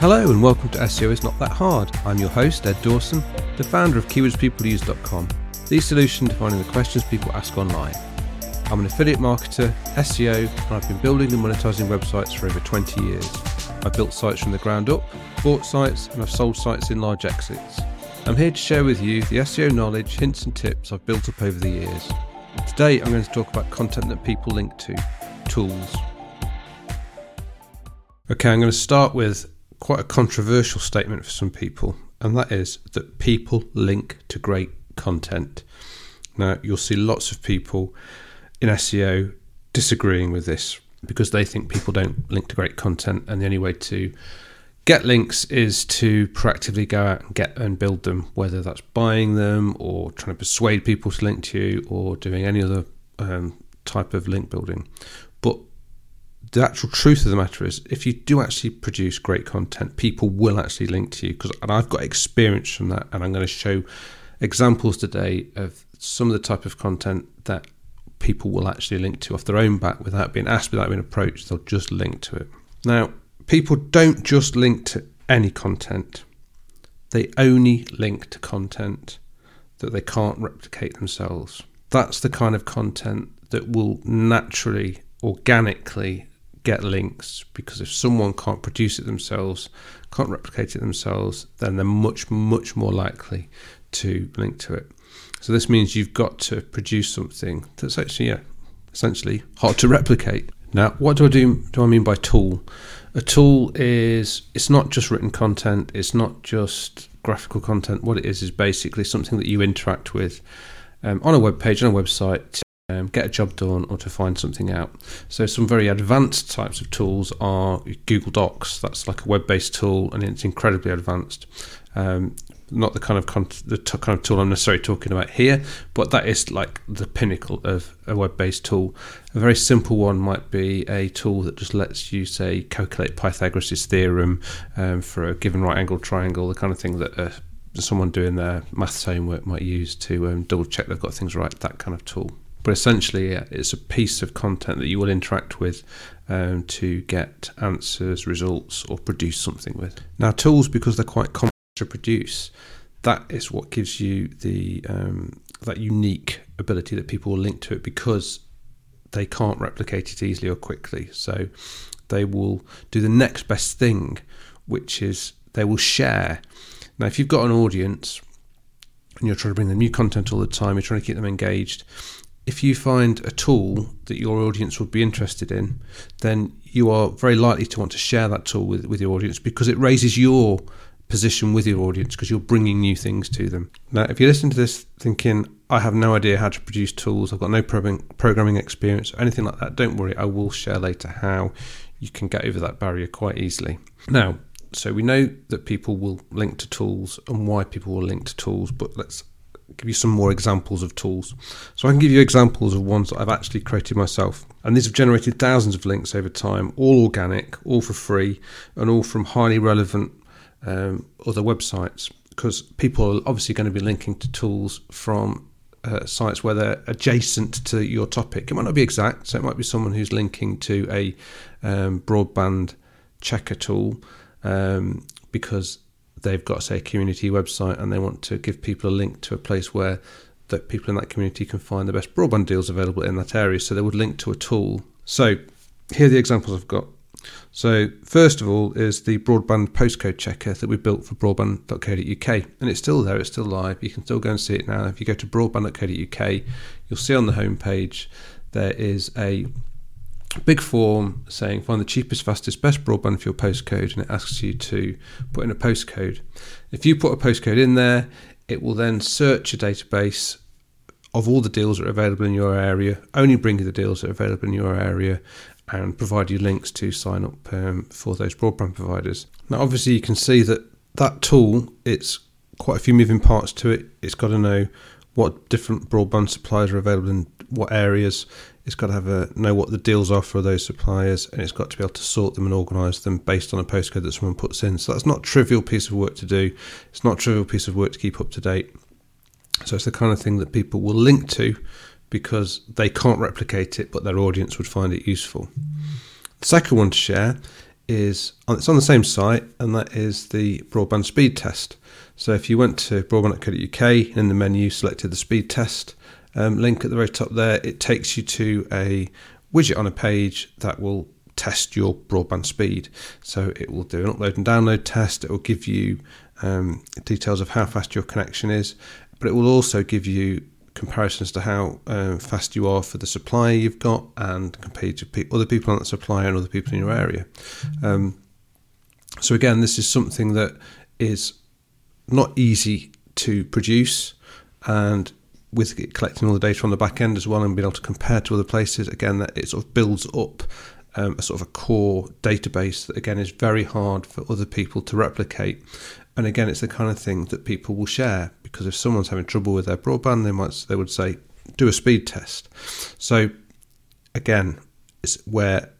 Hello and welcome to SEO is Not That Hard. I'm your host, Edd Dawson, the founder of KeywordsPeopleUse.com, the solution to finding the questions people ask online. I'm an affiliate marketer, SEO, and I've been building and monetizing websites for over 20 years. I've built sites from the ground up, bought sites, and I've sold sites in large exits. I'm here to share with you the SEO knowledge, hints, and tips I've built up over the years. Today, I'm going to talk about content that people link to, tools. Okay, I'm going to start with quite a controversial statement for some people, and that is that people link to great content. Now, you'll see lots of people in SEO disagreeing with this because they think people don't link to great content, and the only way to get links is to proactively go out and get and build them, whether that's buying them or trying to persuade people to link to you or doing any other um, type of link building. But the actual truth of the matter is, if you do actually produce great content, people will actually link to you. Because and I've got experience from that, and I'm going to show examples today of some of the type of content that people will actually link to off their own back without being asked, without being approached. They'll just link to it. Now, people don't just link to any content; they only link to content that they can't replicate themselves. That's the kind of content that will naturally, organically get links because if someone can't produce it themselves, can't replicate it themselves, then they're much, much more likely to link to it. So this means you've got to produce something that's actually, yeah, essentially hard to replicate. Now, what do I do? Do I mean by tool? A tool is it's not just written content. It's not just graphical content. What it is is basically something that you interact with um, on a web page, on a website, um, get a job done or to find something out. So some very advanced types of tools are Google Docs. That's like a web-based tool, and it's incredibly advanced. Um, not the kind of con- the t- kind of tool I'm necessarily talking about here, but that is like the pinnacle of a web-based tool. A very simple one might be a tool that just lets you say calculate Pythagoras' theorem um, for a given right-angled triangle, the kind of thing that uh, someone doing their maths homework might use to um, double check they've got things right. That kind of tool. But essentially, it's a piece of content that you will interact with um, to get answers, results, or produce something with. Now, tools, because they're quite complex to produce, that is what gives you the um, that unique ability that people will link to it because they can't replicate it easily or quickly. So they will do the next best thing, which is they will share. Now, if you've got an audience and you're trying to bring them new content all the time, you're trying to keep them engaged, if you find a tool that your audience would be interested in, then you are very likely to want to share that tool with, with your audience because it raises your position with your audience because you're bringing new things to them. Now, if you listen to this thinking, I have no idea how to produce tools, I've got no programming experience or anything like that, don't worry, I will share later how you can get over that barrier quite easily. Now, so we know that people will link to tools and why people will link to tools, but let's give you some more examples of tools. So I can give you examples of ones that I've actually created myself. And these have generated thousands of links over time, all organic, all for free, and all from highly relevant um, other websites. Because people are obviously going to be linking to tools from uh, sites where they're adjacent to your topic. It might not be exact, so it might be someone who's linking to a um, broadband checker tool um, because they've got say a community website and they want to give people a link to a place where that people in that community can find the best broadband deals available in that area. So they would link to a tool. So here are the examples I've got. So first of all is the broadband postcode checker that we built for broadband.co.uk, and it's still there. It's still live. You can still go and see it now. If you go to broadband.co.uk, you'll see on the homepage there is a big form saying find the cheapest, fastest, best broadband for your postcode, and it asks you to put in a postcode. If you put a postcode in there, it will then search a database of all the deals that are available in your area, only bring you the deals that are available in your area, and provide you links to sign up um, for those broadband providers. Now, obviously, you can see that that tool it's quite a few moving parts to it. It's got to know what different broadband suppliers are available in what areas. It's got to have a know what the deals are for those suppliers, and it's got to be able to sort them and organise them based on a postcode that someone puts in. So that's not trivial piece of work to do. It's not trivial piece of work to keep up to date. So it's the kind of thing that people will link to because they can't replicate it, but their audience would find it useful. The second one to share is uh, it's on the same site, and that is the broadband speed test. So if you went to broadband.co.uk in the menu, selected the speed test um, link at the very top there, it takes you to a widget on a page that will test your broadband speed. So it will do an upload and download test. It will give you um, details of how fast your connection is, but it will also give you comparisons to how um, fast you are for the supplier you've got and compared to pe- other people on that supplier and other people in your area. Um, so again, this is something that is not easy to produce, and with collecting all the data on the back end as well and being able to compare to other places, again, that it sort of builds up um, a sort of a core database that again is very hard for other people to replicate. And again, it's the kind of thing that people will share because if someone's having trouble with their broadband, they might they would say do a speed test. So again, it's where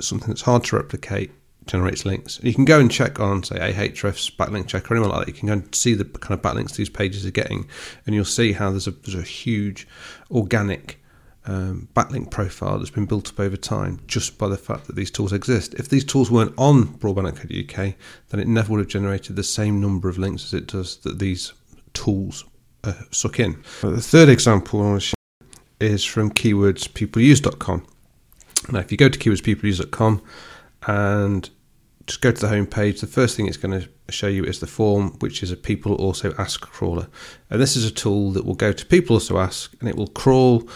something that's hard to replicate generates links. You can go and check on, say, Ahrefs backlink checker or anyone like that. You can go and see the kind of backlinks these pages are getting, and you'll see how there's a, there's a huge organic um, backlink profile that's been built up over time just by the fact that these tools exist. If these tools weren't on broadband.co.uk, then it never would have generated the same number of links as it does that these tools uh, suck in. The third example I want to share is from keywordspeopleuse.com. Now, if you go to keywordspeopleuse.com and just go to the home page, the first thing it's going to show you is the form, which is a People Also Ask crawler. And this is a tool that will go to People Also Ask and it will crawl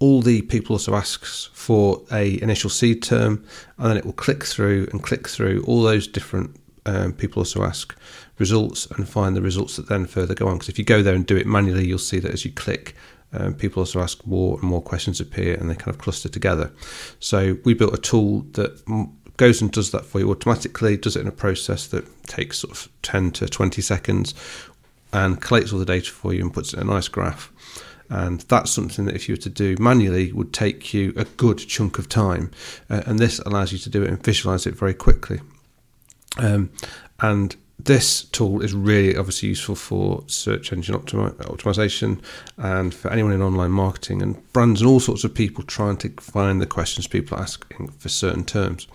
all the people also asks for a initial seed term and then it will click through and click through all those different um, people also ask results and find the results that then further go on. Because if you go there and do it manually you'll see that as you click um, people also ask more and more questions appear and they kind of cluster together. So we built a tool that goes and does that for you automatically does it in a process that takes sort of 10 to 20 seconds and collates all the data for you and puts it in a nice graph. And that's something that if you were to do manually would take you a good chunk of time. Uh, and this allows you to do it and visualize it very quickly. Um, and this tool is really obviously useful for search engine optimi- optimization and for anyone in online marketing and brands and all sorts of people trying to find the questions people are asking for certain terms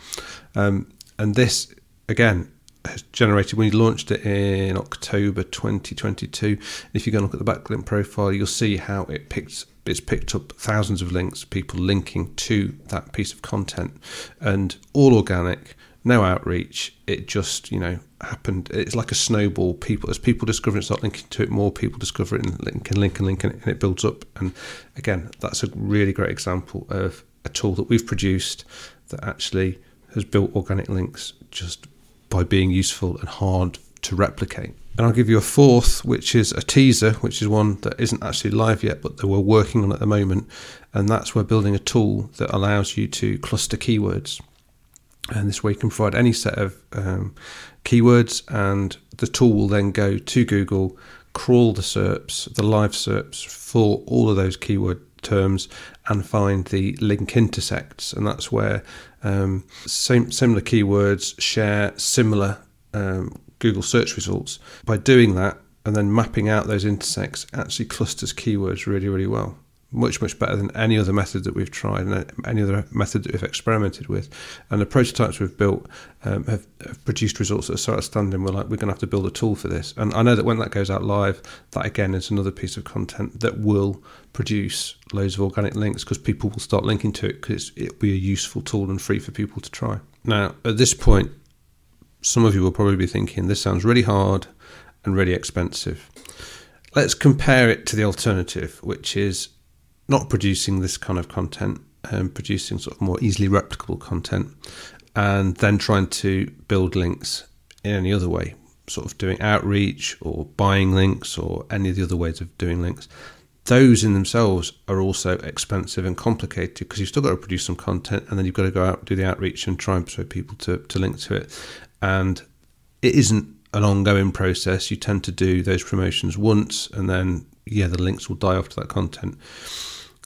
um, and this again has generated when you launched it in October 2022. If you go and look at the backlink profile, you'll see how it picked it's picked up thousands of links, people linking to that piece of content, and all organic, no outreach. It just you know happened. It's like a snowball. People as people discover it, start linking to it. More people discover it and link and link and link, and it builds up. And again, that's a really great example of a tool that we've produced that actually has built organic links just by being useful and hard to replicate. And I'll give you a fourth, which is a teaser, which is one that isn't actually live yet, but that we're working on at the moment. And that's we're building a tool that allows you to cluster keywords. And this way you can provide any set of um, keywords, and the tool will then go to Google, crawl the SERPs, the live SERPs for all of those keyword terms, and find the link intersects. And that's where um, same, similar keywords share similar um, Google search results. By doing that and then mapping out those intersects, actually clusters keywords really, really well. Much, much better than any other method that we've tried and any other method that we've experimented with. And the prototypes we've built um, have, have, produced results that are so outstanding. We're like, we're going to have to build a tool for this. And I know that when that goes out live, that again is another piece of content that will produce loads of organic links because people will start linking to it because it'll be a useful tool and free for people to try. Now, at this point, some of you will probably be thinking this sounds really hard and really expensive. Let's compare it to the alternative, which is not producing this kind of content and producing sort of more easily replicable content and then trying to build links in any other way, sort of doing outreach or buying links or any of the other ways of doing links. Those in themselves are also expensive and complicated because you've still got to produce some content and then you've got to go out do the outreach and try and persuade people to, to link to it. And it isn't an ongoing process. You tend to do those promotions once and then yeah the links will die off to that content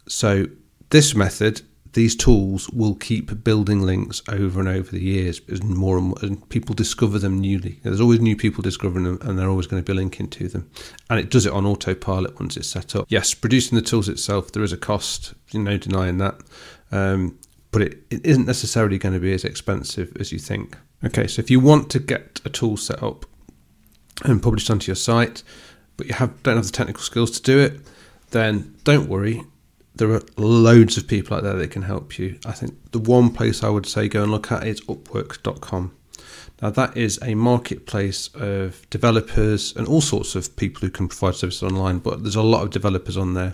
so this method these tools will keep building links over and over the years as more and more and people discover them newly. There's always new people discovering them and they're always going to be linking to them. And it does it on autopilot once it's set up. Yes, producing the tools itself, there is a cost, no denying that. Um, but it, it isn't necessarily going to be as expensive as you think. Okay, so if you want to get a tool set up and published onto your site, but you have don't have the technical skills to do it, then don't worry. There are loads of people out there that can help you. I think the one place I would say go and look at is upwork.com. Now, that is a marketplace of developers and all sorts of people who can provide services online, but there's a lot of developers on there.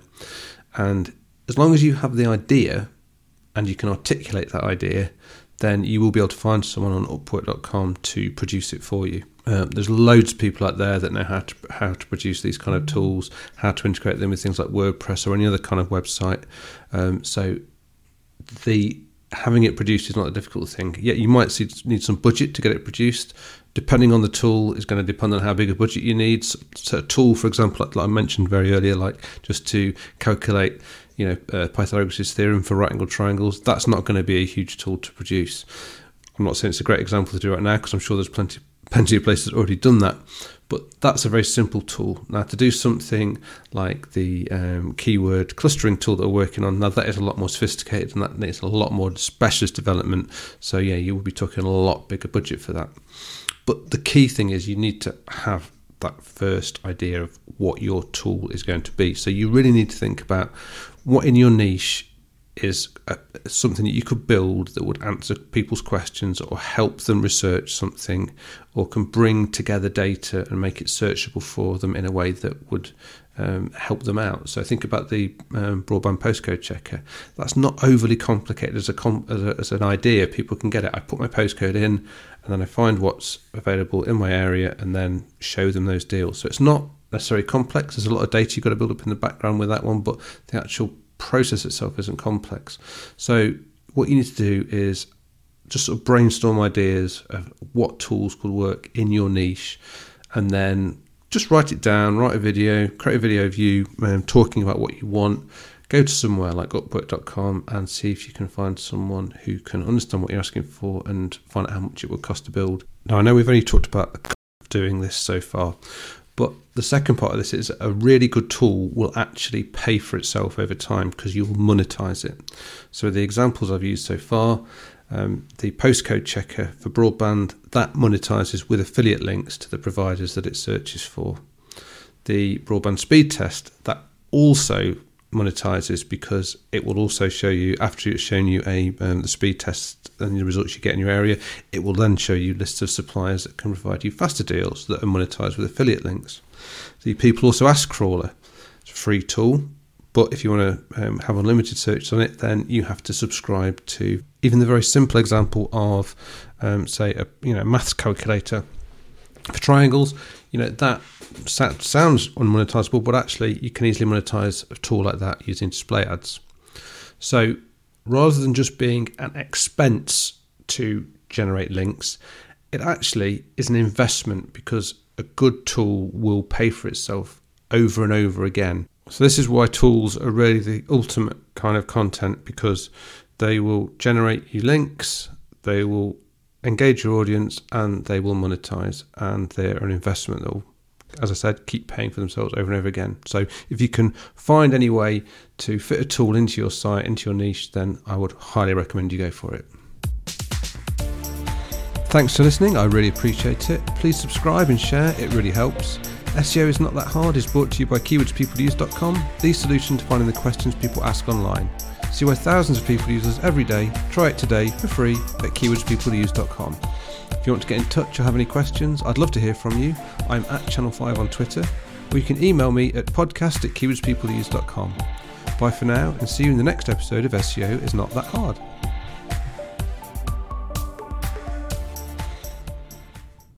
And as long as you have the idea and you can articulate that idea, then you will be able to find someone on Upwork.com to produce it for you. Um, there's loads of people out there that know how to how to produce these kind of tools, how to integrate them with things like WordPress or any other kind of website. Um, so the having it produced is not a difficult thing. Yet you might see, need some budget to get it produced. Depending on the tool, is going to depend on how big a budget you need. So, a tool, for example, like, I mentioned very earlier, like just to calculate, you know, uh, Pythagoras' theorem for right angled triangles, that's not going to be a huge tool to produce. I'm not saying it's a great example to do right now because I'm sure there's plenty plenty of places already done that. But that's a very simple tool. Now, to do something like the um, keyword clustering tool that we're working on, now that is a lot more sophisticated and that needs a lot more specialist development. So, yeah, you will be talking a lot bigger budget for that. But the key thing is you need to have that first idea of what your tool is going to be. So, you really need to think about what in your niche is a, something that you could build that would answer people's questions or help them research something or can bring together data and make it searchable for them in a way that would um, help them out. So think about the um, broadband postcode checker. That's not overly complicated as a, com- as a, as an idea. People can get it. I put my postcode in and then I find what's available in my area and then show them those deals. So it's not necessarily complex. There's a lot of data you've got to build up in the background with that one, but the actual process itself isn't complex. So what you need to do is just sort of brainstorm ideas of what tools could work in your niche, and then just write it down, write a video, create a video of you um, talking about what you want. Go to somewhere like Upwork.com and see if you can find someone who can understand what you're asking for and find out how much it would cost to build. Now, I know we've only talked about doing this so far, but the second part of this is a really good tool will actually pay for itself over time because you will monetize it. So the examples I've used so far, um, the postcode checker for broadband that monetizes with affiliate links to the providers that it searches for. The broadband speed test that also monetizes because it will also show you after it's shown you a um, the speed test and the results you get in your area it will then show you lists of suppliers that can provide you faster deals that are monetized with affiliate links. The people also ask crawler. It's a free tool but if you want to um, have unlimited search on it then you have to subscribe to even the very simple example of um, say a you know maths calculator for triangles you know that sounds unmonetizable, but actually you can easily monetize a tool like that using display ads. So rather than just being an expense to generate links, it actually is an investment because a good tool will pay for itself over and over again. So this is why tools are really the ultimate kind of content because they will generate you links, they will engage your audience, and they will monetize, and they're an investment that will as I said, keep paying for themselves over and over again. So if you can find any way to fit a tool into your site, into your niche, then I would highly recommend you go for it. Thanks for listening. I really appreciate it. Please subscribe and share. It really helps. SEO is not that hard is brought to you by keywordspeopleuse.com, the solution to finding the questions people ask online. See why thousands of people use us every day. Try it today for free at keywordspeopleuse.com. If you want to get in touch or have any questions, I'd love to hear from you. I'm at Channel 5 on Twitter, or you can email me at podcast at keywordspeopleuse.com. Bye for now, and see you in the next episode of SEO is Not That Hard.